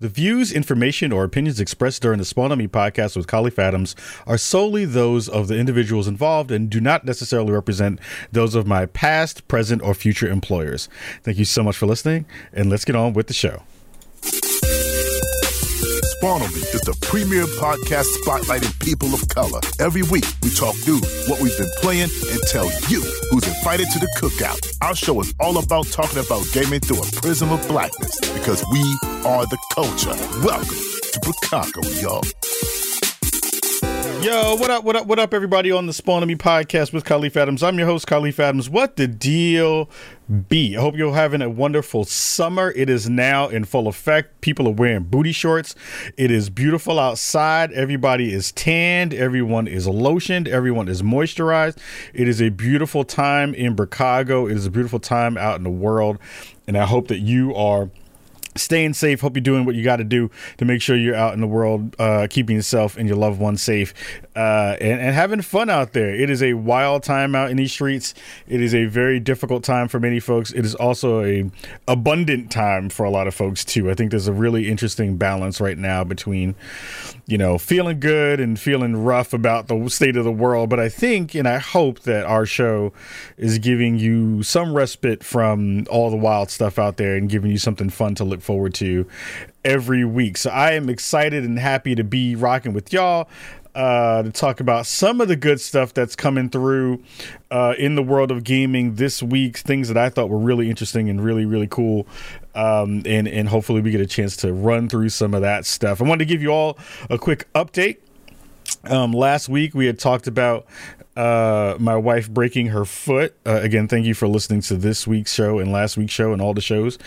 The views, information, or opinions expressed during the Spawn podcast with Kahlief Adams are solely those of the individuals involved and do not necessarily represent those of my past, present, or future employers. Thank you so much for listening, and let's get on with the show. Me is the premier podcast spotlighting people of color. Every week, we talk news, what we've been playing, and tell you who's invited to the cookout. Our show is all about talking about gaming through a prism of blackness because we are the culture. Welcome to Bukako, y'all. Yo, what up, what up, what up, everybody on the Spawn on Me podcast with Kahlief Adams. I'm your host, Kahlief Adams. What the deal be? I hope you're having a wonderful summer. It is now in full effect. People are wearing booty shorts. It is beautiful outside. Everybody is tanned. Everyone is lotioned. Everyone is moisturized. It is a beautiful time in Chicago. It is a beautiful time out in the world. And I hope that you are staying safe. Hope you're doing what you got to do to make sure you're out in the world, uh, keeping yourself and your loved ones safe, uh, and, and, having fun out there. It is a wild time out in these streets. It is a very difficult time for many folks. It is also a abundant time for a lot of folks too. I think there's a really interesting balance right now between, you know, feeling good and feeling rough about the state of the world. But I think and I hope that our show is giving you some respite from all the wild stuff out there and giving you something fun to look forward to every week. So I am excited and happy to be rocking with y'all uh, to talk about some of the good stuff that's coming through uh, in the world of gaming this week. Things that I thought were really interesting and really, really cool. Um, and, and hopefully we get a chance to run through some of that stuff. I wanted to give you all a quick update. Um, last week we had talked about uh, my wife breaking her foot. Uh, again, thank you for listening to this week's show and last week's show and all the shows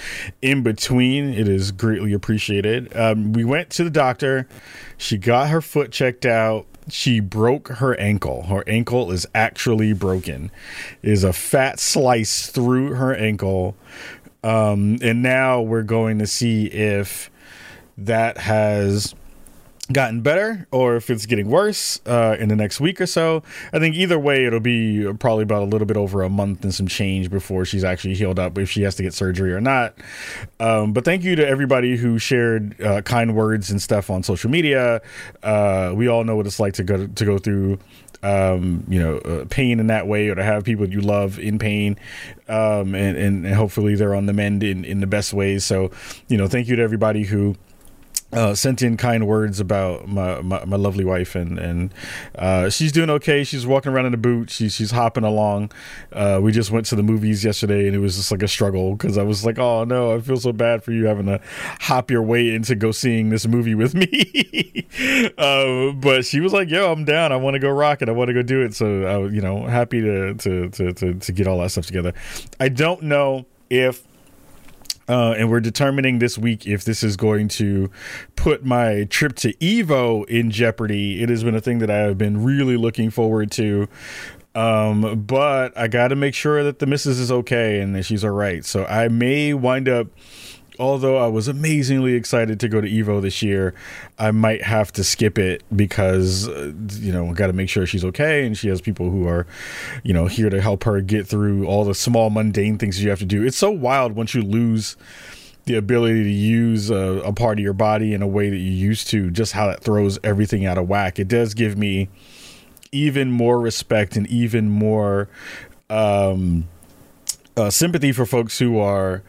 in between. It is greatly appreciated. Um, we went to the doctor. She got her foot checked out. She broke her ankle. Her ankle is actually broken. It is a fat slice through her ankle. Um, and now we're going to see if that has gotten better or if it's getting worse uh, in the next week or so. I think either way, it'll be probably about a little bit over a month and some change before she's actually healed up, if she has to get surgery or not. Um, but thank you to everybody who shared uh, kind words and stuff on social media. Uh, we all know what it's like to go to go through. Um, you know, uh, pain in that way, or to have people you love in pain, um, and, and, and hopefully they're on the mend in, in the best ways. So, you know, thank you to everybody who uh, sent in kind words about my, my, my, lovely wife and and uh, she's doing okay. She's walking around in a boot. She's she's hopping along. Uh, we just went to the movies yesterday and it was just like a struggle because I was like, oh no, I feel so bad for you having to hop your way into go seeing this movie with me. Uh, but she was like, yo, I'm down. I want to go rock it. I want to go do it. So I was you know happy to to, to to to get all that stuff together. I don't know if uh, and we're determining this week if this is going to put my trip to Evo in jeopardy. It has been a thing that I have been really looking forward to. Um, but I got to make sure that the missus is okay and that she's all right. So I may wind up although I was amazingly excited to go to Evo this year, I might have to skip it because uh, you know got to make sure she's okay and she has people who are, you know, here to help her get through all the small mundane things you have to do. It's so wild once you lose the ability to use a, a part of your body in a way that you used to, just how that throws everything out of whack. It does give me even more respect and even more um, uh, sympathy for folks who are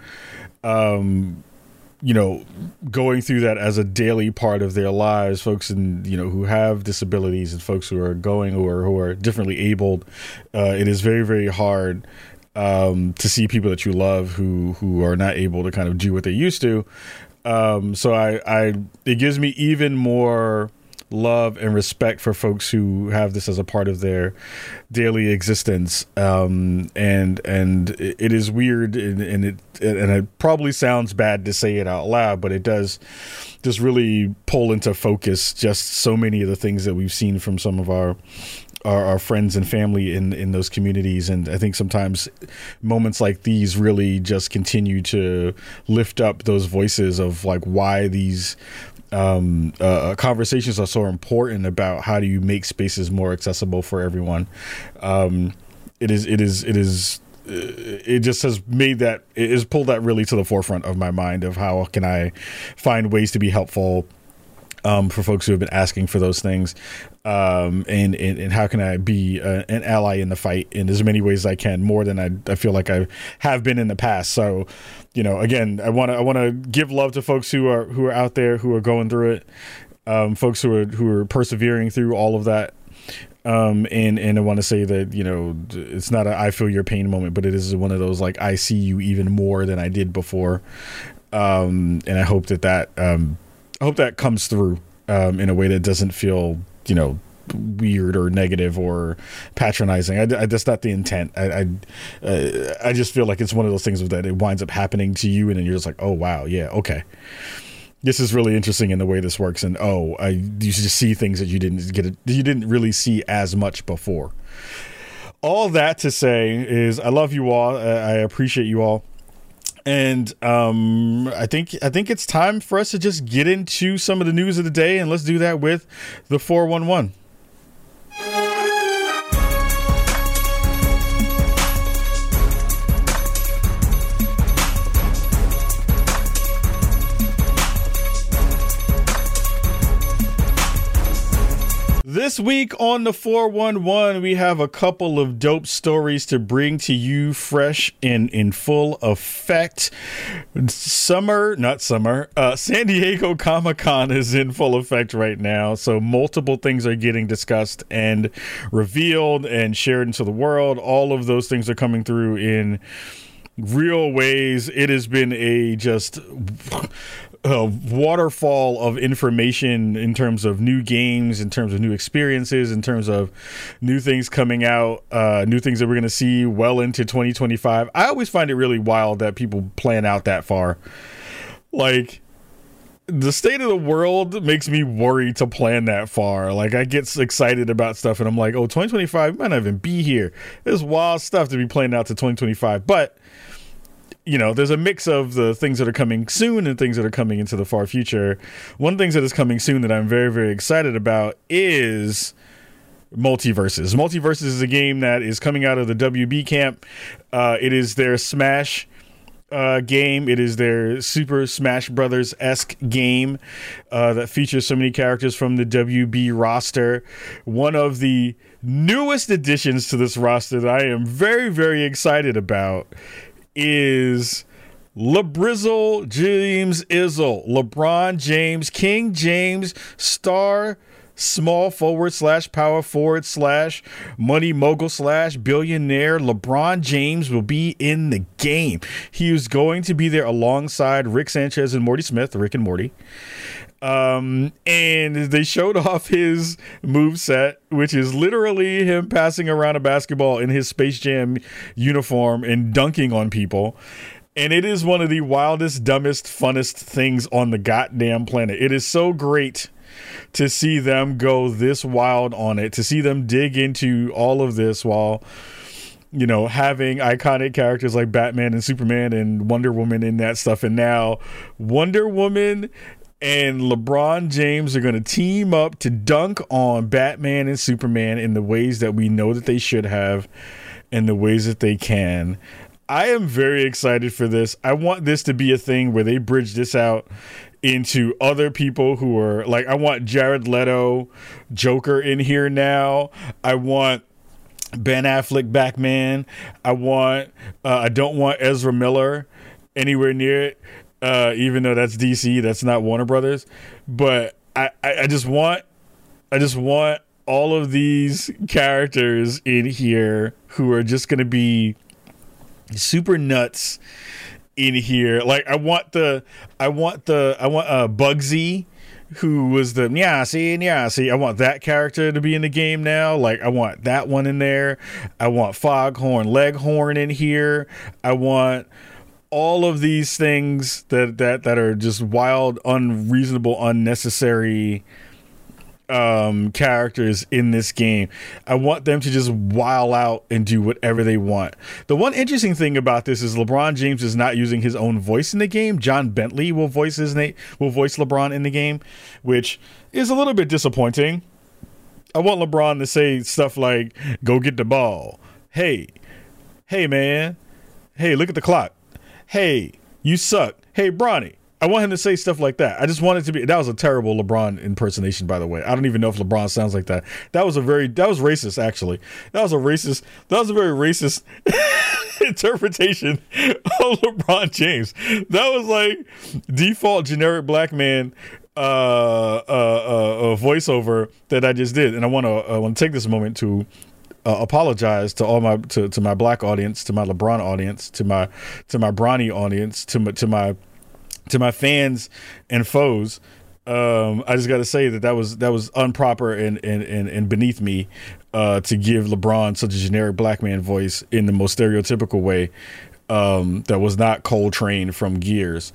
um, you know, going through that as a daily part of their lives, folks and you know who have disabilities and folks who are going or who are differently abled, uh, it is very very hard um, to see people that you love who who are not able to kind of do what they used to. Um, so I, I it gives me even more love and respect for folks who have this as a part of their daily existence. Um, and and it is weird, and, and it and it probably sounds bad to say it out loud, but it does just really pull into focus just so many of the things that we've seen from some of our our, our, friends and family in in those communities and i think sometimes moments like these really just continue to lift up those voices of like why these um, uh, uh, conversations are so important about how do you make spaces more accessible for everyone. Um, it is it is it is it just has made that it has pulled that really to the forefront of my mind of how can I find ways to be helpful um, for folks who have been asking for those things, um, and, and, and how can I be uh, an ally in the fight in as many ways as I can, more than I, I feel like I have been in the past. So, you know, again, I want to I want to give love to folks who are who are out there who are going through it, um, folks who are who are persevering through all of that. Um, and and I want to say that you know it's not a I feel your pain moment, but it is one of those like I see you even more than I did before. Um, and I hope that that um, I hope that comes through um, in a way that doesn't feel, you know, weird or negative or patronizing. I, I, that's not the intent. I, I, uh, I just feel like it's one of those things that it winds up happening to you, and then you're just like, oh wow, yeah, okay. This is really interesting in the way this works, and oh, I you just see things that you didn't get, you didn't really see as much before. All that to say is, I love you all. I appreciate you all and um, I think I think it's time for us to just get into some of the news of the day, and let's do that with the four one one. This week on the 411, we have a couple of dope stories to bring to you fresh and in full effect. Summer, not summer, uh, San Diego Comic Con is in full effect right now. So multiple things are getting discussed and revealed and shared into the world. All of those things are coming through in real ways. It has been a just a waterfall of information in terms of new games, in terms of new experiences, in terms of new things coming out, uh, new things that we're going to see well into 2025. I always find it really wild that people plan out that far. Like, the state of the world makes me worry to plan that far. Like I get excited about stuff and I'm like, oh, 2025 might not even be here. There's wild stuff to be planned out to 2025. But you know, there's a mix of the things that are coming soon and things that are coming into the far future. One of the things that is coming soon that I'm very, very excited about is MultiVersus. MultiVersus is a game that is coming out of the WB camp. Uh, it is their Smash uh, game. It is their Super Smash Brothers esque game uh, that features so many characters from the WB roster. One of the newest additions to this roster that I am very, very excited about is LeBrizzle James Izzle, LeBron James, King James, star small forward slash power forward slash money mogul slash billionaire LeBron James will be in the game. He is going to be there alongside Rick Sanchez and Morty Smith, Rick and Morty. Um, and they showed off his move set, which is literally him passing around a basketball in his Space Jam uniform and dunking on people. And it is one of the wildest, dumbest, funnest things on the goddamn planet. It is so great to see them go this wild on it, to see them dig into all of this while you know, having iconic characters like Batman and Superman and Wonder Woman and that stuff. And now Wonder Woman and LeBron James are going to team up to dunk on Batman and Superman in the ways that we know that they should have and the ways that they can. I am very excited for this. I want this to be a thing where they bridge this out into other people who are like I want Jared Leto Joker in here now. I want Ben Affleck Batman. I want uh, I don't want Ezra Miller anywhere near it uh, even though that's DC, that's not Warner Brothers. But I, I, I just want, I just want all of these characters in here who are just going to be super nuts in here. Like I want the, I want the, I want uh, Bugsy who was the yeah see yeah see I want that character to be in the game now like I want that one in there I want Foghorn Leghorn in here I want all of these things that that that are just wild, unreasonable, unnecessary um characters in this game. I want them to just while out and do whatever they want. The one interesting thing about this is LeBron James is not using his own voice in the game. John Bentley will voice his name will voice LeBron in the game, which is a little bit disappointing. I want LeBron to say stuff like go get the ball. Hey, hey man, hey, look at the clock. Hey, you suck. Hey, Bronny. I want him to say stuff like that. I just wanted to be. That was a terrible LeBron impersonation, by the way. I don't even know if LeBron sounds like that. That was a very. That was racist, actually. That was a racist. That was a very racist interpretation of LeBron James. That was like default generic black man uh, uh, uh, voiceover that I just did, and I want to I want to take this moment to uh, apologize to all my to, to my black audience, to my LeBron audience, to my to my Bronny audience, to my to my to my fans and foes. Um, I just got to say that that was that was improper and and and, and beneath me uh, to give LeBron such a generic black man voice in the most stereotypical way um, that was not Cole Train from Gears.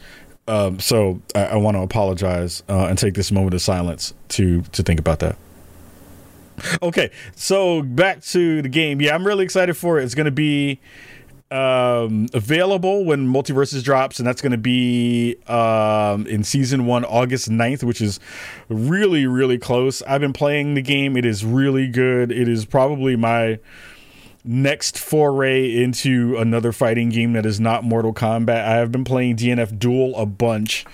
Um, so I, I want to apologize uh, and take this moment of silence to to think about that. Okay, so back to the game. Yeah, I'm really excited for it. It's going to be um, available when MultiVersus drops, and that's going to be um, in season one, August 9th, which is really, really close. I've been playing the game. It is really good. It is probably my next foray into another fighting game that is not Mortal Kombat. I have been playing DNF Duel a bunch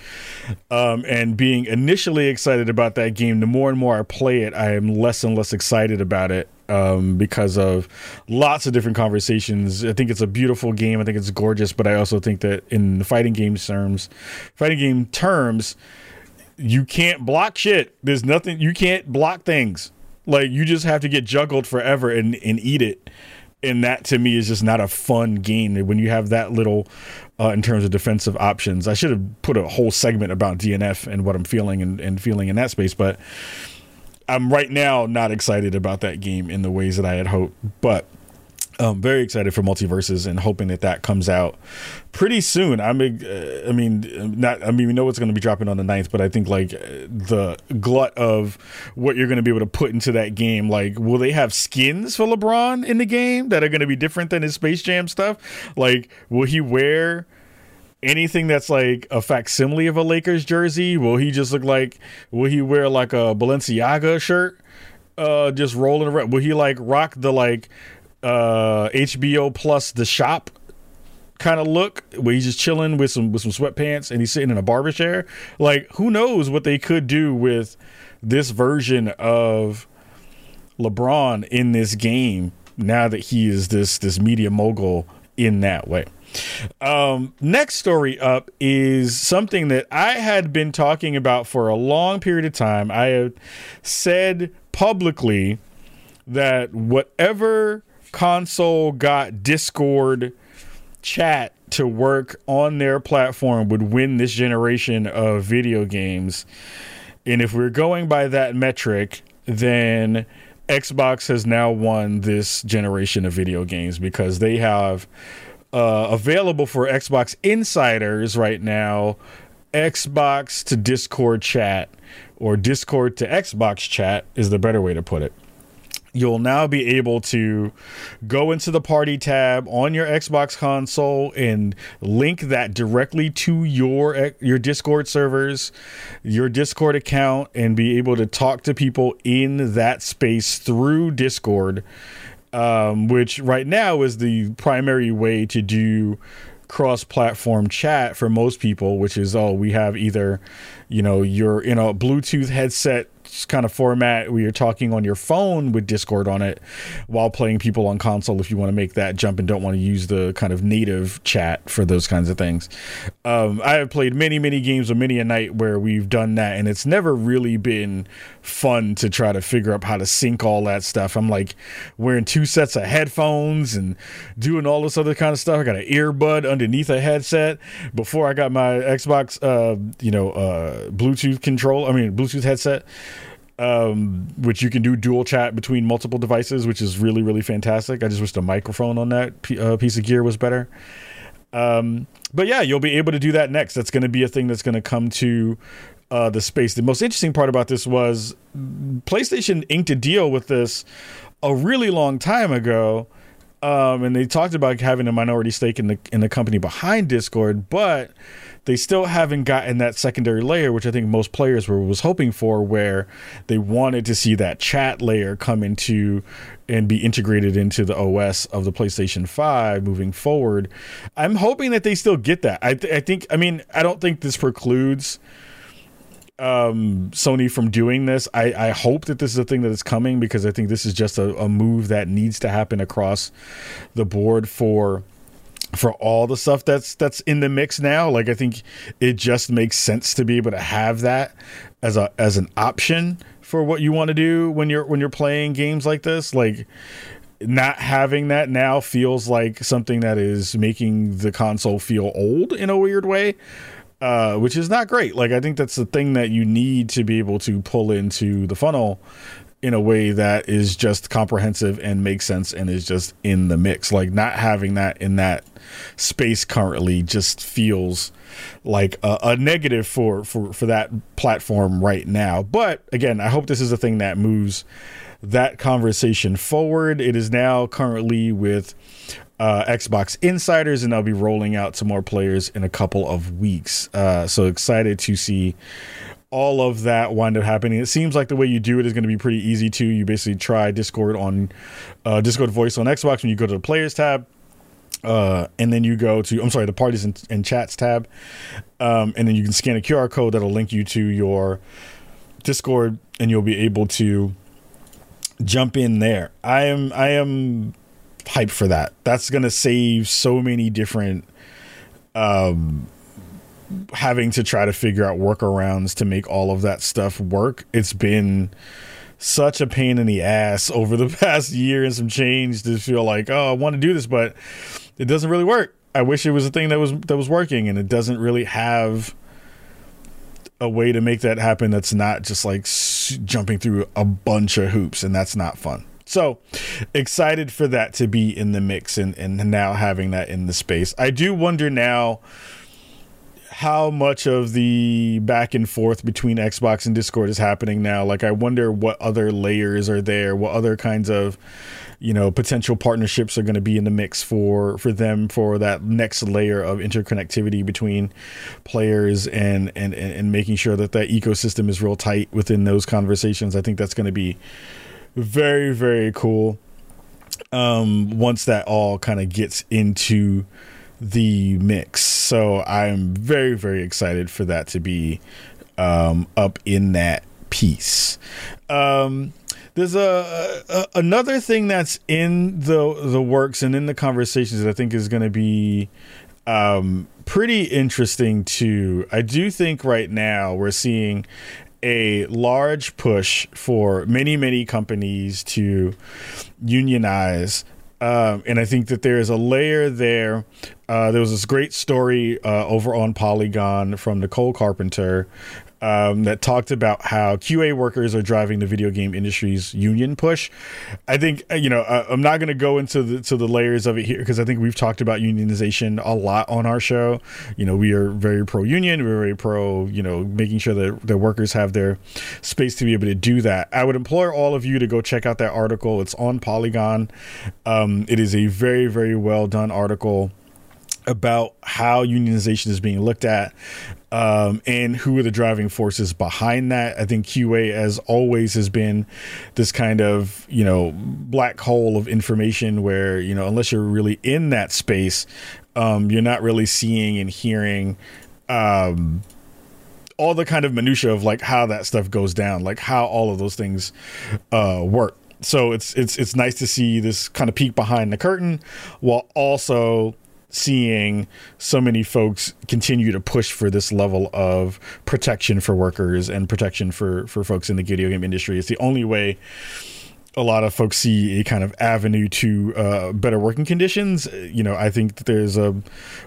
um, and being initially excited about that game. The more and more I play it, I am less and less excited about it um, because of lots of different conversations. I think it's a beautiful game. I think it's gorgeous, but I also think that in the fighting game terms, fighting game terms, you can't block shit. There's nothing you can't block things. Like you just have to get juggled forever and, and eat it. And that to me is just not a fun game when you have that little uh, in terms of defensive options. I should have put a whole segment about DNF and what I'm feeling and, and feeling in that space, but I'm right now not excited about that game in the ways that I had hoped, but I'm very excited for MultiVersus and hoping that that comes out pretty soon. I'm, uh, I mean, not. I mean, we know it's going to be dropping on the 9th, but I think like the glut of what you're going to be able to put into that game. Like, will they have skins for LeBron in the game that are going to be different than his Space Jam stuff? Like, will he wear? anything that's like a facsimile of a Lakers jersey? Will he just look like? Will he wear like a Balenciaga shirt? Uh, just rolling around. Will he like rock the like uh HBO plus the shop kind of look where he's just chilling with some with some sweatpants and he's sitting in a barber chair? Like who knows what they could do with this version of LeBron in this game now that he is this this media mogul in that way. Um, next story up is something that I had been talking about for a long period of time. I have said publicly that whatever console got Discord chat to work on their platform would win this generation of video games. And if we're going by that metric, then Xbox has now won this generation of video games because they have uh, available for Xbox insiders right now. Xbox to Discord chat or Discord to Xbox chat is the better way to put it. You'll now be able to go into the party tab on your Xbox console and link that directly to your your Discord servers, your Discord account and be able to talk to people in that space through Discord um, which right now is the primary way to do cross platform chat for most people, which is oh, we have either, you know, you're in a Bluetooth headset kind of format where you're talking on your phone with Discord on it while playing people on console if you want to make that jump and don't want to use the kind of native chat for those kinds of things. Um, I have played many, many games of many a night where we've done that, and it's never really been fun to try to figure out how to sync all that stuff. I'm like wearing two sets of headphones and doing all this other kind of stuff. I got an earbud underneath a headset before I got my Xbox, uh, you know, uh, Bluetooth control. I mean, Bluetooth headset um, which you can do dual chat between multiple devices, which is really really fantastic. I just wish the microphone on that p- uh, piece of gear was better. Um, but yeah, you'll be able to do that next. That's going to be a thing that's going to come to uh, the space. The most interesting part about this was PlayStation inked a deal with this a really long time ago. Um, and they talked about having a minority stake in the in the company behind Discord, but they still haven't gotten that secondary layer, which I think most players were was hoping for, where they wanted to see that chat layer come into and be integrated into the OS of the PlayStation 5 moving forward. I'm hoping that they still get that. I, th- I think, I mean, I don't think this precludes um, Sony from doing this. I, I hope that this is a thing that is coming because I think this is just a, a move that needs to happen across the board for for all the stuff that's that's in the mix now like i think it just makes sense to be able to have that as a as an option for what you want to do when you're when you're playing games like this. Like not having that now feels like something that is making the console feel old in a weird way uh, which is not great. Like i think that's the thing that you need to be able to pull into the funnel in a way that is just comprehensive and makes sense and is just in the mix. Like not having that in that space currently just feels like a, a, negative for, for for that platform right now. But again, I hope this is a thing that moves that conversation forward. It is now currently with uh, Xbox insiders, and I'll be rolling out some more players in a couple of weeks. Uh, so excited to see all of that wind up happening. It seems like the way you do it is going to be pretty easy too. You basically try Discord on uh, Discord voice on Xbox when you go to the players tab. Uh, and then you go to I'm sorry the parties and, and chats tab, um, and then you can scan a QR code that'll link you to your Discord, and you'll be able to jump in there. I am I am hyped for that. That's gonna save so many different um, having to try to figure out workarounds to make all of that stuff work. It's been such a pain in the ass over the past year and some change to feel like, oh, I want to do this, but it doesn't really work. I wish it was a thing that was that was working, and it doesn't really have a way to make that happen. That's not just like jumping through a bunch of hoops, and that's not fun. So excited for that to be in the mix and, and now having that in the space. I do wonder now how much of the back and forth between Xbox and Discord is happening now. Like, I wonder what other layers are there, what other kinds of, you know, potential partnerships are going to be in the mix for for them for that next layer of interconnectivity between players and and and making sure that that ecosystem is real tight within those conversations. I think that's going to be very very cool. Um, once that all kind of gets into the mix. So I'm very, very excited for that to be um, up in that piece. Um, there's a, a, another thing that's in the the works and in the conversations that I think is going to be um, pretty interesting too. I do think right now we're seeing a large push for many many companies to unionize um, and I think that there is a layer there. Uh, there was this great story uh, over on Polygon from Nicole Carpenter um, that talked about how QA workers are driving the video game industry's union push. I think uh, you know uh, I'm not going to go into the to the layers of it here because I think we've talked about unionization a lot on our show. You know, we are very pro union. We're very pro you know making sure that the workers have their space to be able to do that. I would implore all of you to go check out that article. It's on Polygon. Um, it is a very very well done article about how unionization is being looked at um, and who are the driving forces behind that. I think QA, as always, has been this kind of you know black hole of information where you know unless you're really in that space, um, you're not really seeing and hearing. Um, all the kind of minutia of like how that stuff goes down, like how all of those things uh, work so it's it's it's nice to see this kind of peek behind the curtain while also seeing so many folks continue to push for this level of protection for workers and protection for for folks in the video game industry. It's the only way a lot of folks see a kind of avenue to uh, better working conditions. You know, I think there's a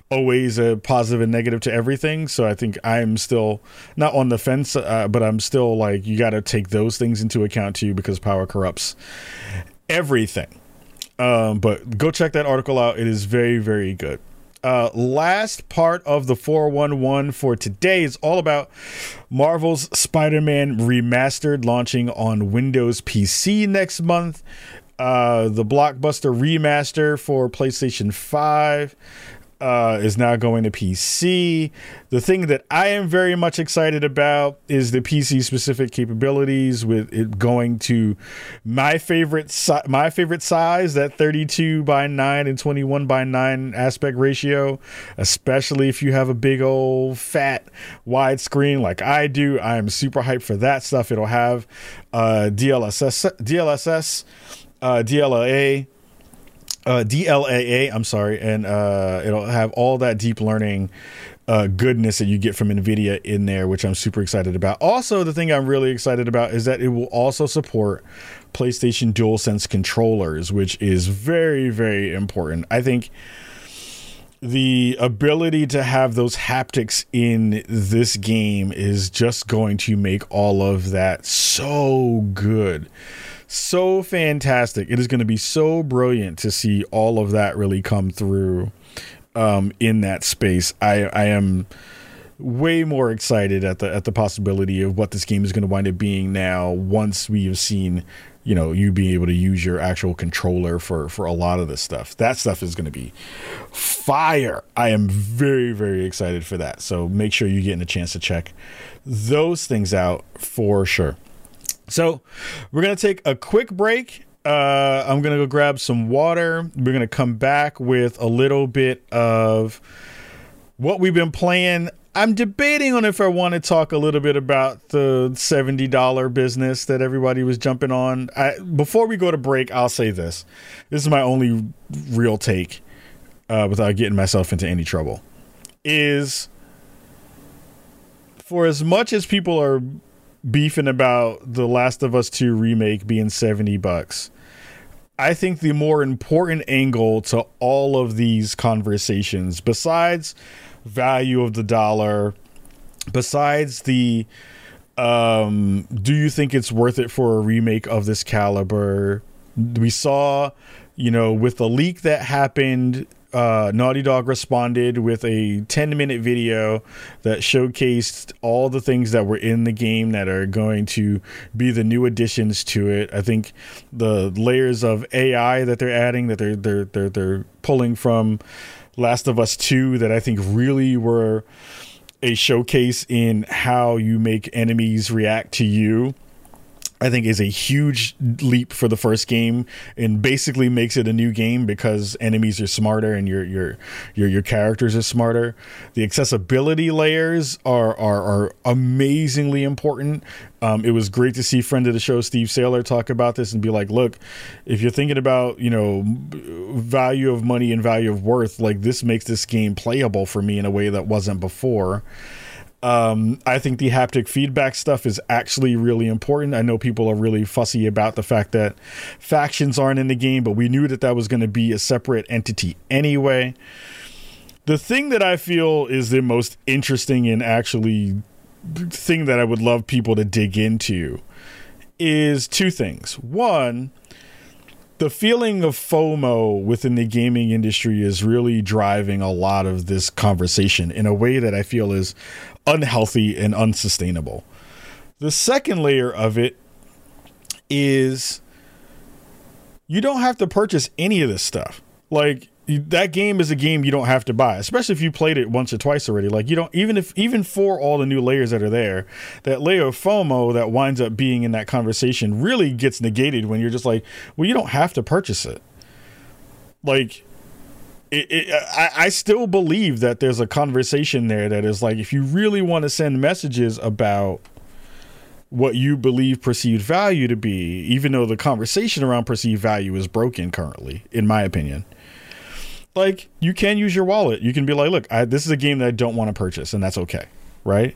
always a positive and negative to everything. So I think I'm still not on the fence, uh, but I'm still like you got to take those things into account too because power corrupts everything. Um, but go check that article out. It is very, very good. Uh, last part of the 411 for today is all about Marvel's Spider Man Remastered launching on Windows PC next month. Uh, the blockbuster remaster for PlayStation 5 uh, is now going to PC. The thing that I am very much excited about is the PC specific capabilities with it going to my favorite si- my favorite size that 32 by 9 and 21 by 9 aspect ratio, especially if you have a big old fat widescreen like I do. I am super hyped for that stuff. It'll have uh, DLSS DLSS uh, uh, DLAA. I'm sorry, and uh, it'll have all that deep learning uh, goodness that you get from NVIDIA in there, which I'm super excited about. Also, the thing I'm really excited about is that it will also support PlayStation DualSense controllers, which is very, very important. I think the ability to have those haptics in this game is just going to make all of that so good so fantastic. It is going to be so brilliant to see all of that really come through um, in that space. I, I am way more excited at the at the possibility of what this game is going to wind up being now once we have seen you know you being able to use your actual controller for for a lot of this stuff that stuff is going to be fire i am very very excited for that so make sure you're getting a chance to check those things out for sure so we're going to take a quick break. Uh, I'm going to go grab some water. We're going to come back with a little bit of what we've been playing. I'm debating on if I want to talk a little bit about the $70 business that everybody was jumping on. I, before we go to break, I'll say this. This is my only real take uh, without getting myself into any trouble. Is for as much as people are beefing about the Last of Us 2 remake being 70 bucks. I think the more important angle to all of these conversations, besides value of the dollar, besides the um, do you think it's worth it for a remake of this caliber? We saw, you know, with the leak that happened uh, Naughty Dog responded with a 10 minute video that showcased all the things that were in the game that are going to be the new additions to it. I think the layers of AI that they're adding that they're they're they're they're pulling from Last of Us 2 that I think really were a showcase in how you make enemies react to you I think is a huge leap for the first game and basically makes it a new game because enemies are smarter and your your your your characters are smarter. The accessibility layers are are, are amazingly important. Um, it was great to see friend of the show Steve Saylor talk about this and be like, look, if you're thinking about you know value of money and value of worth, like this makes this game playable for me in a way that wasn't before. Um, I think the haptic feedback stuff is actually really important. I know people are really fussy about the fact that factions aren't in the game, but we knew that that was going to be a separate entity anyway. The thing that I feel is the most interesting and actually thing that I would love people to dig into is two things. One, the feeling of FOMO within the gaming industry is really driving a lot of this conversation in a way that I feel is unhealthy and unsustainable. The second layer of it is you don't have to purchase any of this stuff. Like that game is a game you don't have to buy, especially if you played it once or twice already. Like you don't even if even for all the new layers that are there, that layer of FOMO that winds up being in that conversation really gets negated when you're just like, well, you don't have to purchase it. Like it, it, I, I still believe that there's a conversation there that is like if you really want to send messages about what you believe perceived value to be, even though the conversation around perceived value is broken currently, in my opinion. Like you can use your wallet. You can be like, look, I, this is a game that I don't want to purchase, and that's okay, right?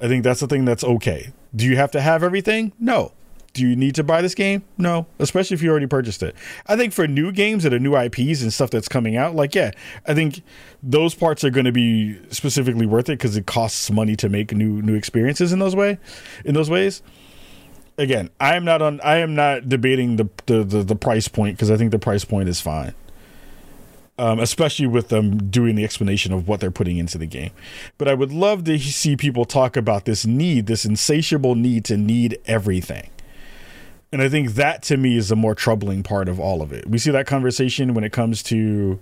I think that's the thing that's okay. Do you have to have everything? No do you need to buy this game? No, especially if you already purchased it. I think for new games that are new IPs and stuff that's coming out, like yeah, I think those parts are going to be specifically worth it because it costs money to make new new experiences in those way, in those ways. Again, I am not on. I am not debating the the the, the price point because I think the price point is fine. Um, especially with them doing the explanation of what they're putting into the game. But I would love to see people talk about this need, this insatiable need to need everything. And I think that to me is the more troubling part of all of it. We see that conversation when it comes to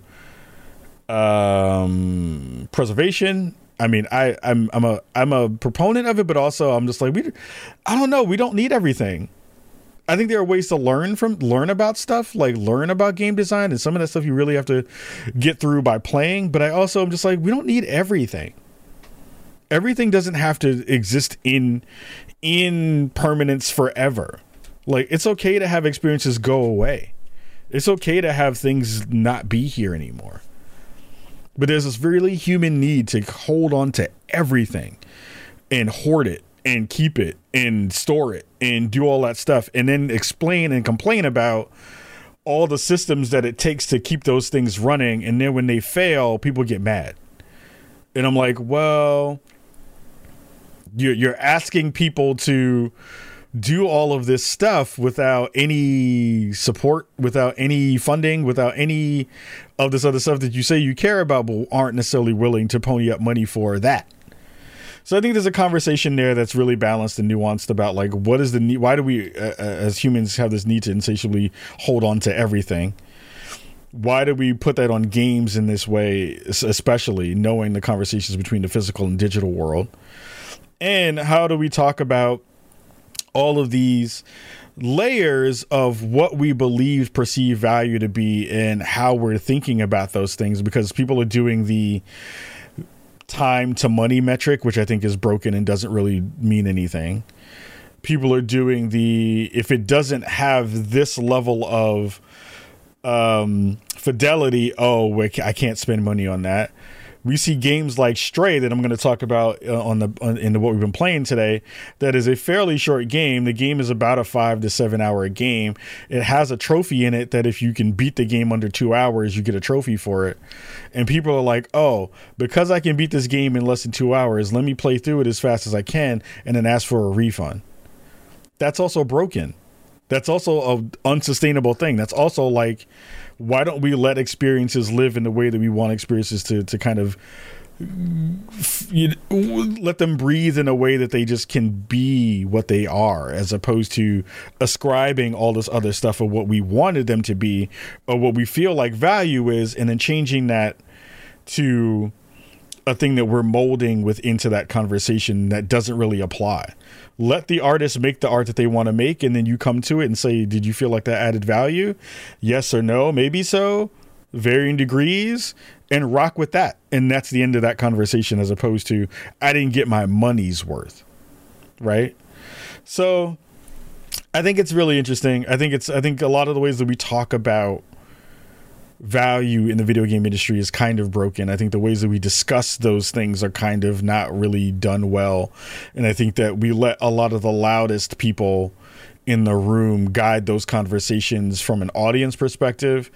um, preservation. I mean, I, I'm I'm a I'm a proponent of it, but also I'm just like we, I don't know, we don't need everything. I think there are ways to learn from learn about stuff, like learn about game design, and some of that stuff you really have to get through by playing. But I also am just like we don't need everything. Everything doesn't have to exist in in permanence forever. Like it's okay to have experiences go away. It's okay to have things not be here anymore. But there's this really human need to hold on to everything and hoard it and keep it and store it and do all that stuff and then explain and complain about all the systems that it takes to keep those things running and then when they fail people get mad and i'm like well you're, you're asking people to do all of this stuff without any support, without any funding, without any of this other stuff that you say you care about, but aren't necessarily willing to pony up money for that. So I think there's a conversation there that's really balanced and nuanced about like what is the need? Why do we, uh, uh as humans, have this need to insatiably hold on to everything? Why do we put that on games in this way, especially knowing the conversations between the physical and digital world? And how do we talk about all of these layers of what we believe perceived value to be and how we're thinking about those things because people are doing the time to money metric which i think is broken and doesn't really mean anything. People are doing the if it doesn't have this level of um fidelity oh i can't spend money on that we see games like Stray that I'm going to talk about uh, on the on, in the, what we've been playing today. That is a fairly short game. The game is about a five to seven hour game. It has a trophy in it that if you can beat the game under two hours, you get a trophy for it. And people are like, "Oh, because I can beat this game in less than two hours, let me play through it as fast as I can and then ask for a refund." That's also broken. That's also a unsustainable thing. That's also like why don't we let experiences live in the way that we want experiences to to kind of you let them breathe in a way that they just can be what they are as opposed to ascribing all this other stuff of what we wanted them to be or what we feel like value is and then changing that to a thing that we're molding with into that conversation that doesn't really apply let the artist make the art that they want to make and then you come to it and say did you feel like that added value? Yes or no? Maybe so. Varying degrees. And rock with that. And that's the end of that conversation as opposed to i didn't get my money's worth. Right? So i think it's really interesting. I think it's i think a lot of the ways that we talk about value in the video game industry is kind of broken. I think the ways that we discuss those things are kind of not really done well. And I think that we let a lot of the loudest people in the room guide those conversations from an audience perspective,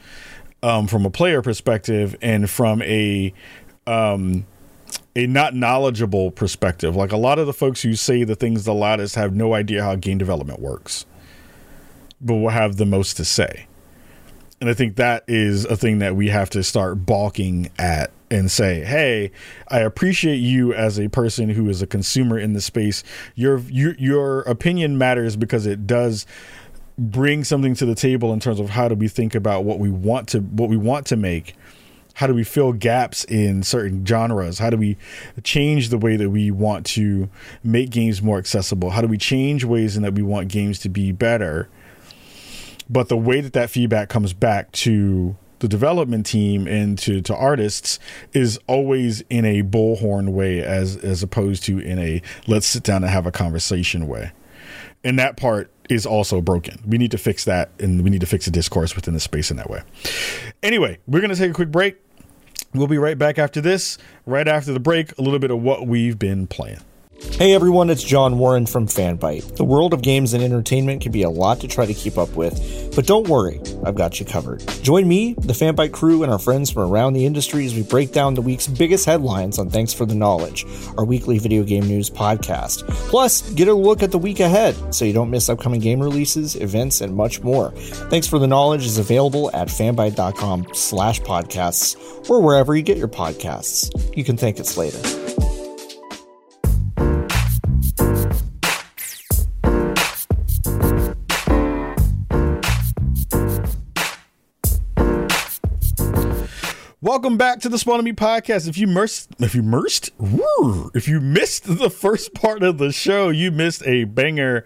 um, from a player perspective, and from a um, a not knowledgeable perspective. Like a lot of the folks who say the things the loudest have no idea how game development works, but will have the most to say. And I think that is a thing that we have to start balking at and say, "Hey, I appreciate you as a person who is a consumer in the space. Your your your opinion matters because it does bring something to the table in terms of how do we think about what we want to what we want to make." How do we fill gaps in certain genres? How do we change the way that we want to make games more accessible? How do we change ways in that we want games to be better? But the way that that feedback comes back to the development team and to, to artists is always in a bullhorn way as as opposed to in a let's sit down and have a conversation way. And that part is also broken. We need to fix that and we need to fix the discourse within the space in that way. Anyway we're going to take a quick break. We'll be right back after this right after the break a little bit of what we've been playing Hey everyone, it's John Warren from Fanbyte. The world of games and entertainment can be a lot to try to keep up with, but don't worry, I've got you covered. Join me, the Fanbyte crew, and our friends from around the industry as we break down the week's biggest headlines on Thanks for the Knowledge, our weekly video game news podcast. Plus, get a look at the week ahead so you don't miss upcoming game releases, events, and much more. Thanks for the Knowledge is available at fanbyte.com slash podcasts or wherever you get your podcasts. You can thank us later. Welcome back to the Spawn Me podcast. If you missed, if you missed, if you missed the first part of the show, you missed a banger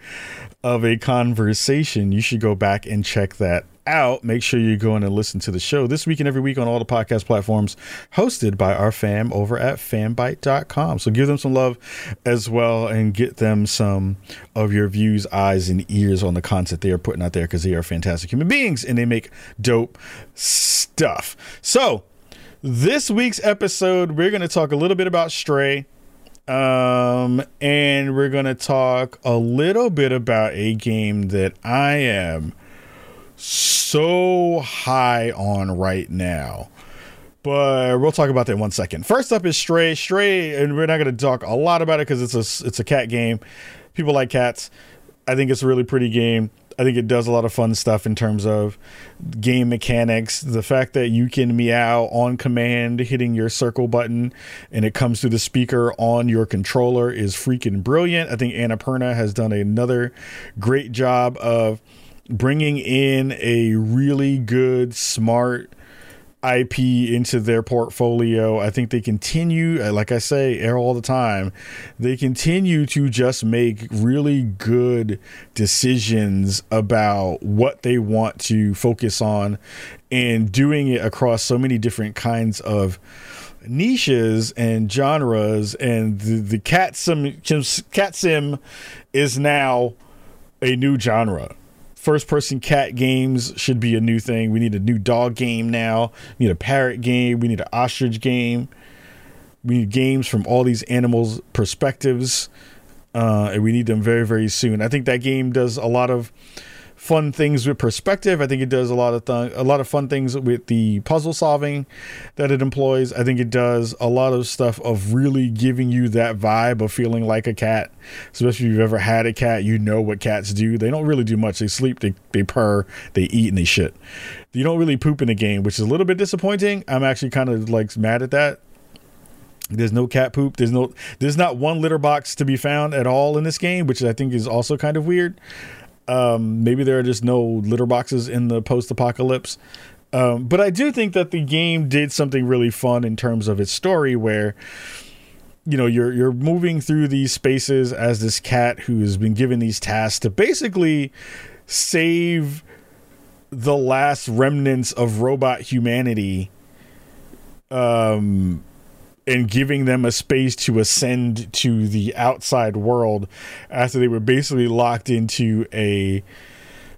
of a conversation. You should go back and check that out. Make sure you go in and listen to the show this week and every week on all the podcast platforms hosted by our fam over at fanbyte.com. So give them some love as well and get them some of your views, eyes, and ears on the content they are putting out there because they are fantastic human beings and they make dope stuff. So, this week's episode, we're going to talk a little bit about Stray. Um, and we're going to talk a little bit about a game that I am so high on right now. But we'll talk about that in one second. First up is Stray. Stray, and we're not going to talk a lot about it because it's a it's a cat game. People like cats. I think it's a really pretty game. I think it does a lot of fun stuff in terms of game mechanics. The fact that you can meow on command, hitting your circle button, and it comes through the speaker on your controller is freaking brilliant. I think Annapurna has done another great job of bringing in a really good, smart IP into their portfolio. I think they continue, uh, like I say all the time, they continue to just make really good decisions about what they want to focus on and doing it across so many different kinds of niches and genres and the, the cat sim cat sim is now a new genre first person cat games should be a new thing. We need a new dog game now. We need a parrot game. We need an ostrich game. We need games from all these animals' perspectives. Uh, and we need them very, very soon. I think that game does a lot of fun things with perspective. I think it does a lot of th- a lot of fun things with the puzzle solving that it employs. I think it does a lot of stuff of really giving you that vibe of feeling like a cat. Especially if you've ever had a cat, you know what cats do. They don't really do much. They sleep, they they purr, they eat, and they shit. You don't really poop in the game, which is a little bit disappointing. I'm actually kind of like mad at that. There's no cat poop. There's no. There's not one litter box to be found at all in this game, which I think is also kind of weird. Um, maybe there are just no litter boxes in the post apocalypse. Um, but I do think that the game did something really fun in terms of its story where you know you're you're moving through these spaces as this cat who has been given these tasks to basically save the last remnants of robot humanity um and giving them a space to ascend to the outside world after they were basically locked into a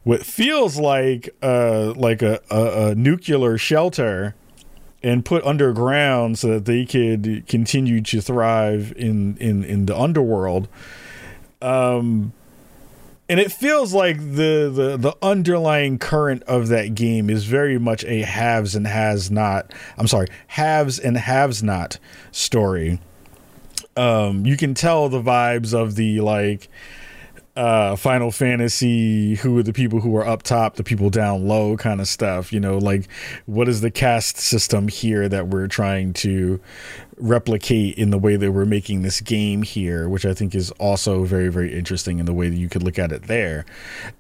what feels like uh like a, a, a nuclear shelter and put underground so that they could continue to thrive in in in the underworld. Um and it feels like the, the the underlying current of that game is very much a haves and has not i'm sorry haves and haves not story. Um you can tell the vibes of the like uh final fantasy who are the people who are up top the people down low kind of stuff you know like what is the caste system here that we're trying to replicate in the way that we're making this game here which i think is also very very interesting in the way that you could look at it there.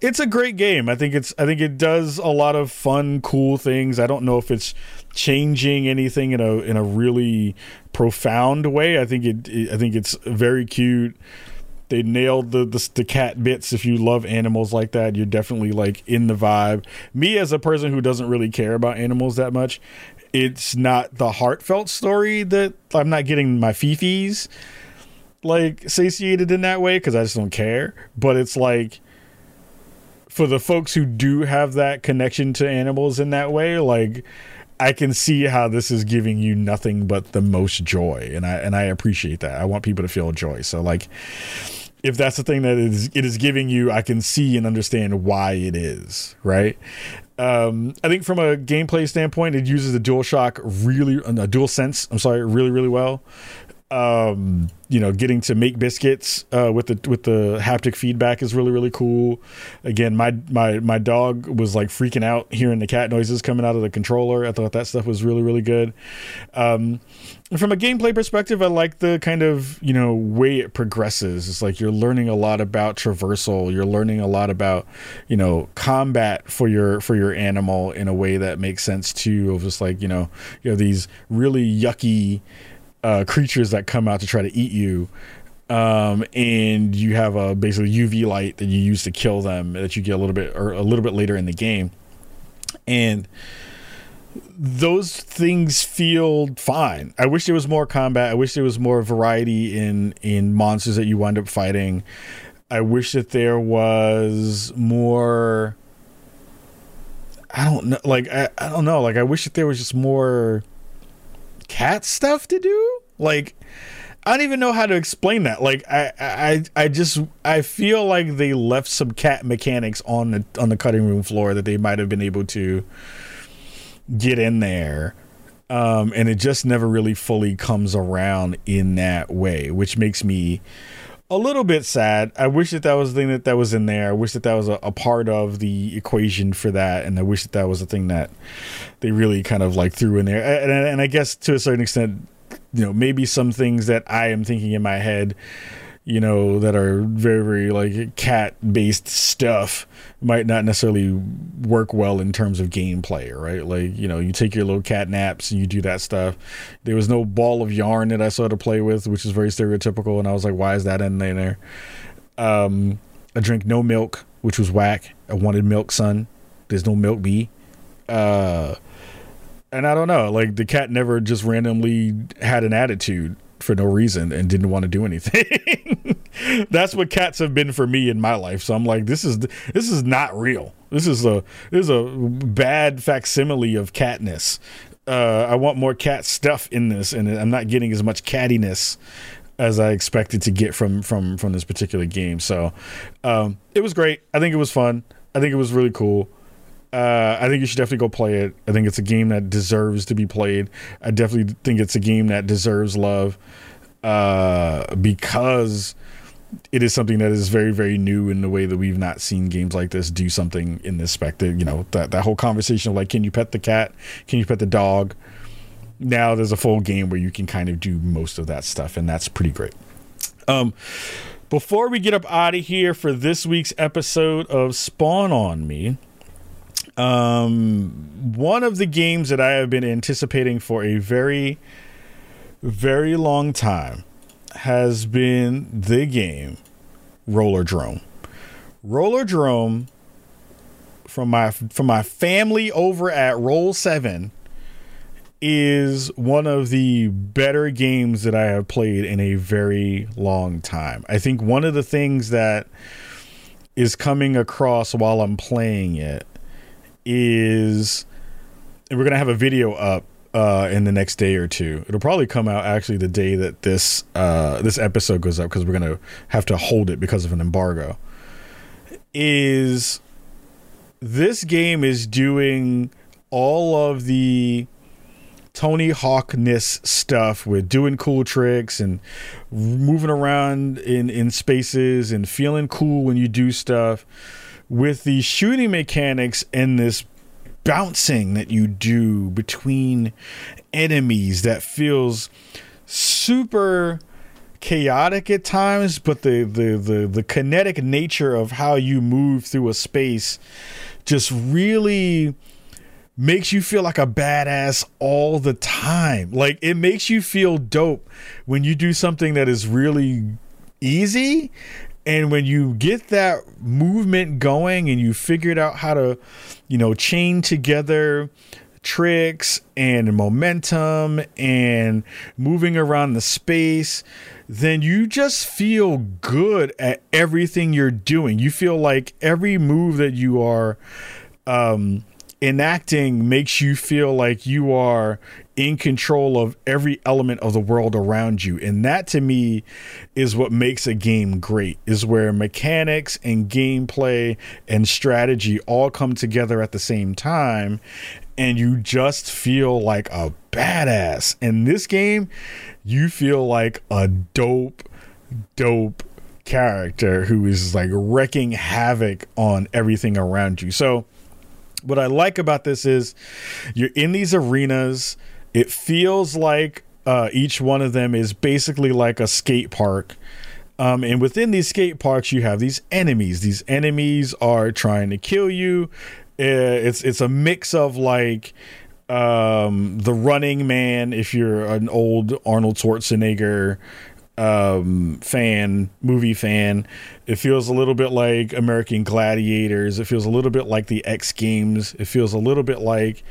It's a great game. I think it's i think it does a lot of fun cool things. I don't know if it's changing anything in a in a really profound way. I think it i think it's very cute they nailed the, the, the cat bits. If you love animals like that, you're definitely like in the vibe. Me as a person who doesn't really care about animals that much, it's not the heartfelt story that I'm not getting my fifis like satiated in that way because I just don't care. But it's like for the folks who do have that connection to animals in that way, like I can see how this is giving you nothing but the most joy, and I and I appreciate that. I want people to feel joy. So like if that's the thing that it is, it is giving you, I can see and understand why it is, right? Um, I think from a gameplay standpoint, it uses the DualShock really, uh, Dual Sense, I'm sorry, really, really well. Um, you know, getting to make biscuits uh, with the with the haptic feedback is really really cool. Again, my my my dog was like freaking out hearing the cat noises coming out of the controller. I thought that stuff was really really good. Um, from a gameplay perspective, I like the kind of you know way it progresses. It's like you're learning a lot about traversal. You're learning a lot about you know combat for your for your animal in a way that makes sense too. Of just like you know you know these really yucky uh, creatures that come out to try to eat you. Um, and you have a basically UV light that you use to kill them that you get a little bit or a little bit later in the game. And those things feel fine. I wish there was more combat. I wish there was more variety in in monsters that you wind up fighting. I wish that there was more I don't know like I, I don't know like I wish that there was just more cat stuff to do. Like I don't even know how to explain that. Like I, I, I just I feel like they left some cat mechanics on the on the cutting room floor that they might have been able to get in there, um, and it just never really fully comes around in that way, which makes me a little bit sad. I wish that that was the thing that that was in there. I wish that that was a, a part of the equation for that, and I wish that that was a thing that they really kind of like threw in there. And, and I guess to a certain extent, you know, maybe some things that I am thinking in my head, you know, that are very, very like cat based stuff might not necessarily work well in terms of gameplay, right? Like, you know, you take your little cat naps and you do that stuff. There was no ball of yarn that I saw to play with, which is very stereotypical. And I was like, why is that in there? Um, I drink no milk, which was whack. I wanted milk, son. There's no milk bee. Uh, and I don't know, like the cat never just randomly had an attitude for no reason and didn't want to do anything. That's what cats have been for me in my life. So I'm like, this is this is not real. This is a this is a bad facsimile of catness. Uh, I want more cat stuff in this, and I'm not getting as much cattiness as I expected to get from from from this particular game. So um, it was great. I think it was fun. I think it was really cool. Uh, I think you should definitely go play it. I think it's a game that deserves to be played. I definitely think it's a game that deserves love uh, because it is something that is very, very new in the way that we've not seen games like this do something in this spectacle. You know, that, that whole conversation of like, can you pet the cat? Can you pet the dog? Now there's a full game where you can kind of do most of that stuff, and that's pretty great. Um, before we get up out of here for this week's episode of Spawn on Me, um, one of the games that I have been anticipating for a very, very long time has been the game Rollerdrome. Roller Drome from my from my family over at Roll Seven is one of the better games that I have played in a very long time. I think one of the things that is coming across while I'm playing it is and we're gonna have a video up uh, in the next day or two. It'll probably come out actually the day that this uh, this episode goes up because we're gonna have to hold it because of an embargo. Is this game is doing all of the Tony Hawkness stuff with doing cool tricks and moving around in in spaces and feeling cool when you do stuff with the shooting mechanics and this bouncing that you do between enemies that feels super chaotic at times but the, the the the kinetic nature of how you move through a space just really makes you feel like a badass all the time. Like it makes you feel dope when you do something that is really easy and when you get that movement going and you figured out how to, you know, chain together tricks and momentum and moving around the space, then you just feel good at everything you're doing. You feel like every move that you are um, enacting makes you feel like you are in control of every element of the world around you and that to me is what makes a game great is where mechanics and gameplay and strategy all come together at the same time and you just feel like a badass. In this game, you feel like a dope, dope character who is like wrecking havoc on everything around you. So, what I like about this is you're in these arenas. It feels like uh, each one of them is basically like a skate park. Um, and within these skate parks, you have these enemies. These enemies are trying to kill you. Uh, it's it's a mix of like um, the Running Man, if you're an old Arnold Schwarzenegger um, fan, movie fan. It feels a little bit like American Gladiators. It feels a little bit like the X Games. It feels a little bit like,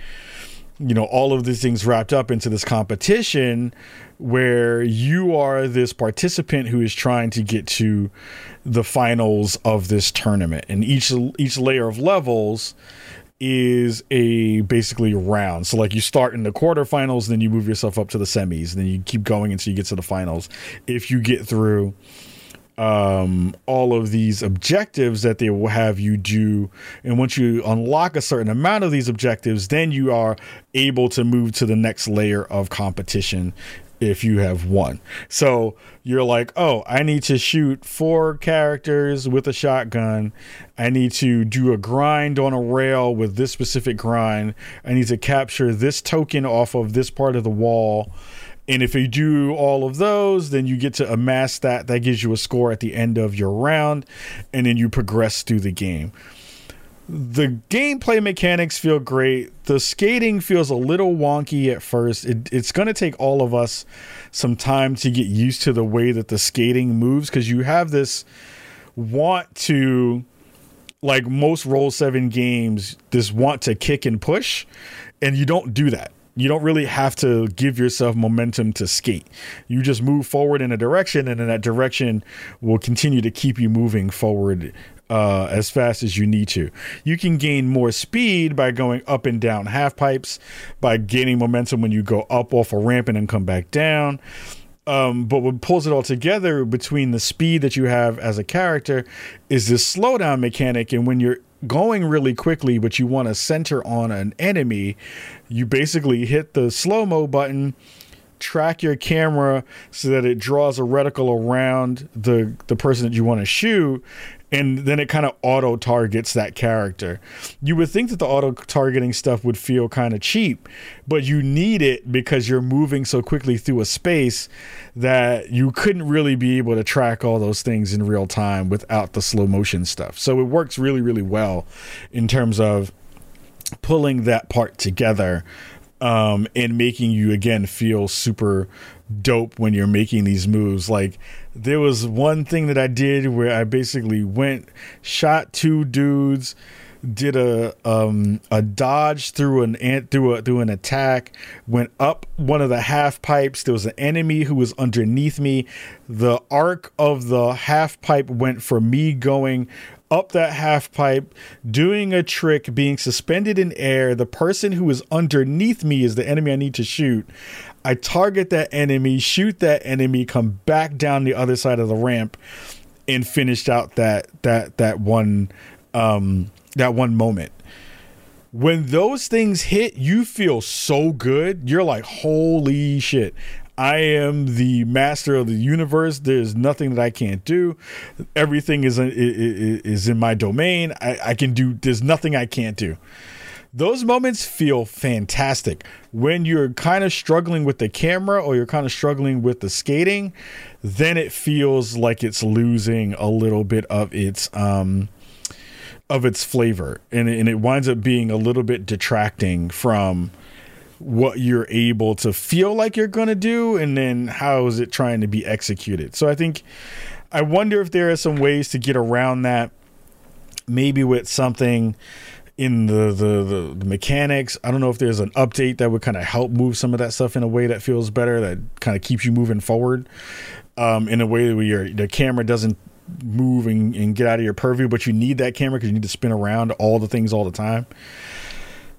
you know, all of these things wrapped up into this competition where you are this participant who is trying to get to the finals of this tournament. And each each layer of levels is a basically round. So like you start in the quarterfinals, then you move yourself up to the semis, then you keep going until you get to the finals. If you get through um, all of these objectives that they will have you do, and once you unlock a certain amount of these objectives, then you are able to move to the next layer of competition if you have won. So you're like, oh, I need to shoot four characters with a shotgun. I need to do a grind on a rail with this specific grind. I need to capture this token off of this part of the wall. And if you do all of those, then you get to amass that. That gives you a score at the end of your round. And then you progress through the game the gameplay mechanics feel great. The skating feels a little wonky at first. It, it's going to take all of us some time to get used to the way that the skating moves because you have this want to, like most Roll 7 games, this want to kick and push, and you don't do that. You don't really have to give yourself momentum to skate. You just move forward in a direction, and then that direction will continue to keep you moving forward uh, as fast as you need to. You can gain more speed by going up and down half pipes, by gaining momentum when you go up off a ramp and then come back down. Um, but what pulls it all together between the speed that you have as a character is this slowdown mechanic. And when you're going really quickly, but you want to center on an enemy, you basically hit the slow mo button track your camera so that it draws a reticle around the the person that you want to shoot and then it kind of auto targets that character. You would think that the auto targeting stuff would feel kind of cheap, but you need it because you're moving so quickly through a space that you couldn't really be able to track all those things in real time without the slow motion stuff. So it works really, really well in terms of pulling that part together um, and making you again feel super dope when you're making these moves. Like there was one thing that I did where I basically went, shot two dudes, did a um a dodge through an ant through a through an attack, went up one of the half pipes. There was an enemy who was underneath me. The arc of the half pipe went for me going up that half pipe, doing a trick, being suspended in air. The person who is underneath me is the enemy I need to shoot. I target that enemy, shoot that enemy, come back down the other side of the ramp, and finished out that that that one um that one moment. When those things hit, you feel so good. You're like, holy shit. I am the master of the universe. There's nothing that I can't do. Everything is in, is in my domain. I, I can do. There's nothing I can't do. Those moments feel fantastic when you're kind of struggling with the camera or you're kind of struggling with the skating. Then it feels like it's losing a little bit of its um of its flavor, and and it winds up being a little bit detracting from what you're able to feel like you're going to do and then how is it trying to be executed. So I think I wonder if there are some ways to get around that maybe with something in the, the the, the mechanics. I don't know if there's an update that would kind of help move some of that stuff in a way that feels better that kind of keeps you moving forward um, in a way where your the camera doesn't move and, and get out of your purview, but you need that camera because you need to spin around all the things all the time.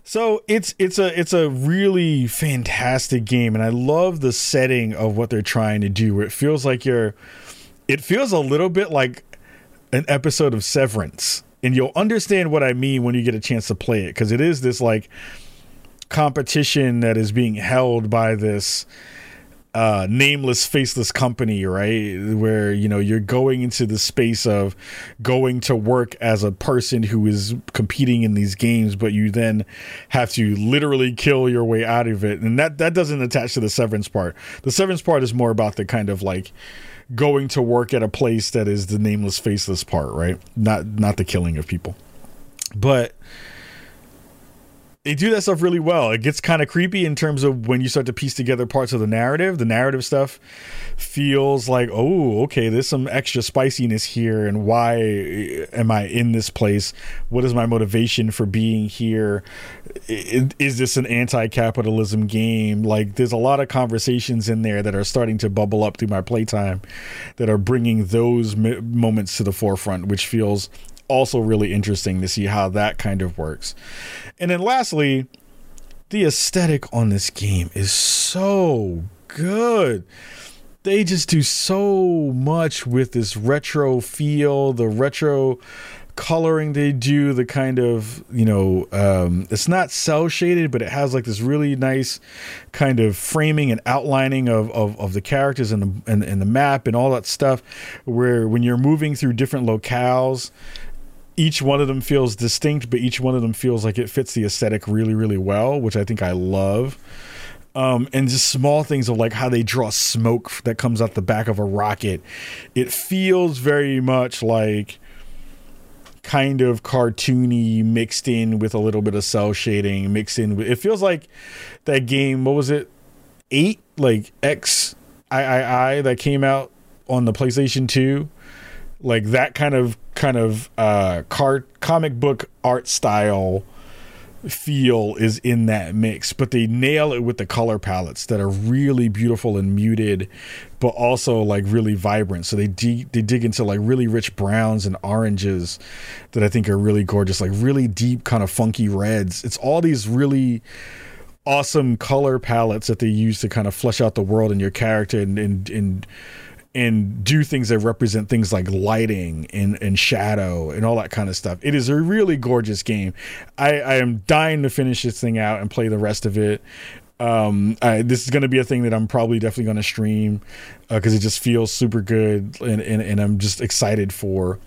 So it's it's a it's a really fantastic game, and I love the setting of what they're trying to do. Where it feels like you're, it feels a little bit like an episode of Severance, and you'll understand what I mean when you get a chance to play it because it is this like competition that is being held by this uh, nameless, faceless company, right? Where you know you're going into the space of going to work as a person who is competing in these games, but you then have to literally kill your way out of it, and that that doesn't attach to the severance part. The severance part is more about the kind of like going to work at a place that is the nameless, faceless part, right? Not not the killing of people, but they do that stuff really well. It gets kind of creepy in terms of when you start to piece together parts of the narrative. The narrative stuff feels like, oh, okay, there's some extra spiciness here. And why am I in this place? What is my motivation for being here? Is this an anti capitalism game? Like, there's a lot of conversations in there that are starting to bubble up through my playtime that are bringing those moments to the forefront, which feels also really interesting to see how that kind of works. And then lastly, the aesthetic on this game is so good. They just do so much with this retro feel, the retro coloring they do, the kind of, you know, um, it's not cel shaded, but it has like this really nice kind of framing and outlining of, of, of the characters and the, and, and the map and all that stuff. Where when you're moving through different locales, each one of them feels distinct, but each one of them feels like it fits the aesthetic really, really well, which I think I love. Um, and just small things of like how they draw smoke that comes out the back of a rocket. It feels very much like kind of cartoony mixed in with a little bit of cel shading mixed in with it feels like that game what was it 8 like X I that came out on the PlayStation 2 like that kind of kind of uh card comic book art style feel is in that mix but they nail it with the color palettes that are really beautiful and muted but also like really vibrant. So they they dig into like really rich browns and oranges that i think are really gorgeous like really deep kind of funky reds. It's all these really awesome color palettes that they use to kind of flesh out the world and your character and and, and and do things that represent things like lighting and, and shadow and all that kind of stuff. It is a really gorgeous game. I, I am dying to finish this thing out and play the rest of it. Um, I, this is going to be a thing that I'm probably definitely going to stream because uh, it just feels super good and, and, and I'm just excited for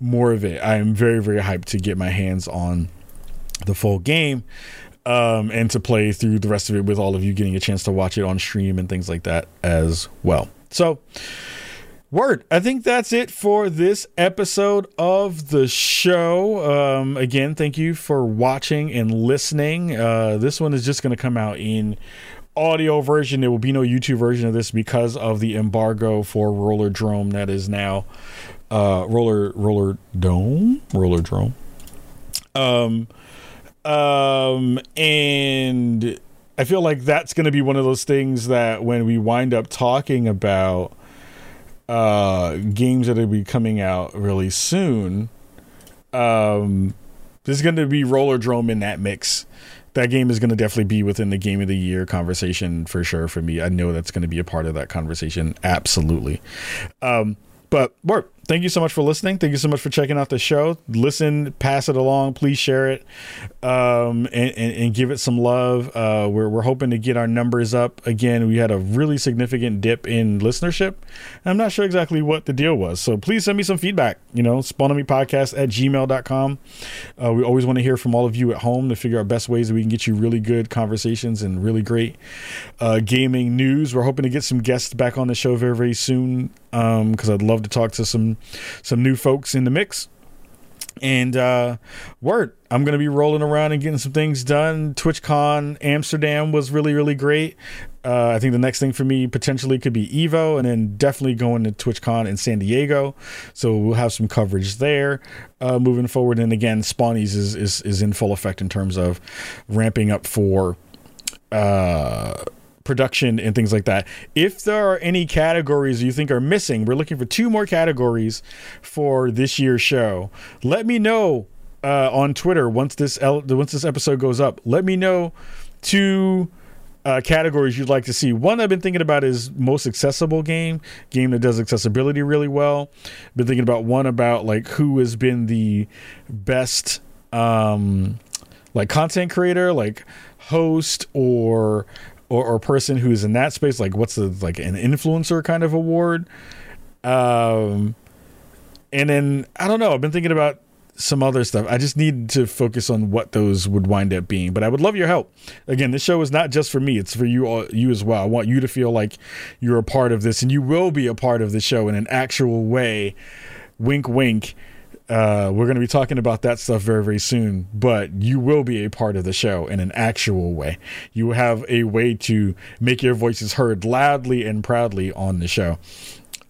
more of it. I am very, very hyped to get my hands on the full game um, and to play through the rest of it with all of you getting a chance to watch it on stream and things like that as well. So, word. I think that's it for this episode of the show. Um, again, thank you for watching and listening. Uh, this one is just going to come out in audio version. There will be no YouTube version of this because of the embargo for Rollerdrome that is now uh, Roller Roller Dome Rollerdrome. Um, um, and I feel like that's going to be one of those things that when we wind up talking about uh, games that will be coming out really soon, um, there's going to be Rollerdrome in that mix. That game is going to definitely be within the game of the year conversation for sure for me. I know that's going to be a part of that conversation. Absolutely. Um, but Bart, thank you so much for listening. Thank you so much for checking out the show. Listen, pass it along. Please share it um, and, and, and, give it some love. Uh, we're, we're hoping to get our numbers up. Again, we had a really significant dip in listenership. I'm not sure exactly what the deal was. So please send me some feedback. You know, podcast at gmail.com. Uh, we always want to hear from all of you at home to figure out best ways that we can get you really good conversations and really great uh, gaming news. We're hoping to get some guests back on the show very, very soon because um, I'd love to talk to some some new folks in the mix. And uh, word, I'm gonna be rolling around and getting some things done. TwitchCon Amsterdam was really really great. Uh, I think the next thing for me potentially could be Evo, and then definitely going to TwitchCon in San Diego. So we'll have some coverage there uh, moving forward. And again, Spawnies is, is is in full effect in terms of ramping up for. Uh, production and things like that. If there are any categories you think are missing, we're looking for two more categories for this year's show. Let me know uh, on Twitter once this once this episode goes up. Let me know two uh, categories you'd like to see. One I've been thinking about is most accessible game, game that does accessibility really well. Been thinking about one about like who has been the best. Um, like content creator, like host or or, or person who's in that space, like what's the like an influencer kind of award. Um and then I don't know, I've been thinking about some other stuff. I just need to focus on what those would wind up being. But I would love your help. Again, this show is not just for me; it's for you, all, you as well. I want you to feel like you're a part of this, and you will be a part of the show in an actual way. Wink, wink. Uh, we're going to be talking about that stuff very, very soon. But you will be a part of the show in an actual way. You have a way to make your voices heard loudly and proudly on the show.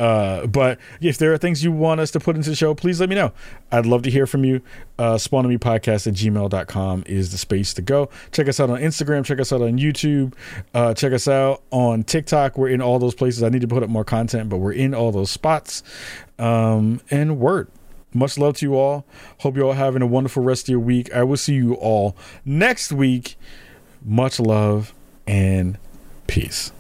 Uh, but if there are things you want us to put into the show, please let me know. I'd love to hear from you. Uh, podcast at gmail.com is the space to go. Check us out on Instagram. Check us out on YouTube. Uh, check us out on TikTok. We're in all those places. I need to put up more content, but we're in all those spots. Um, and word. Much love to you all. Hope you all having a wonderful rest of your week. I will see you all next week. Much love and peace.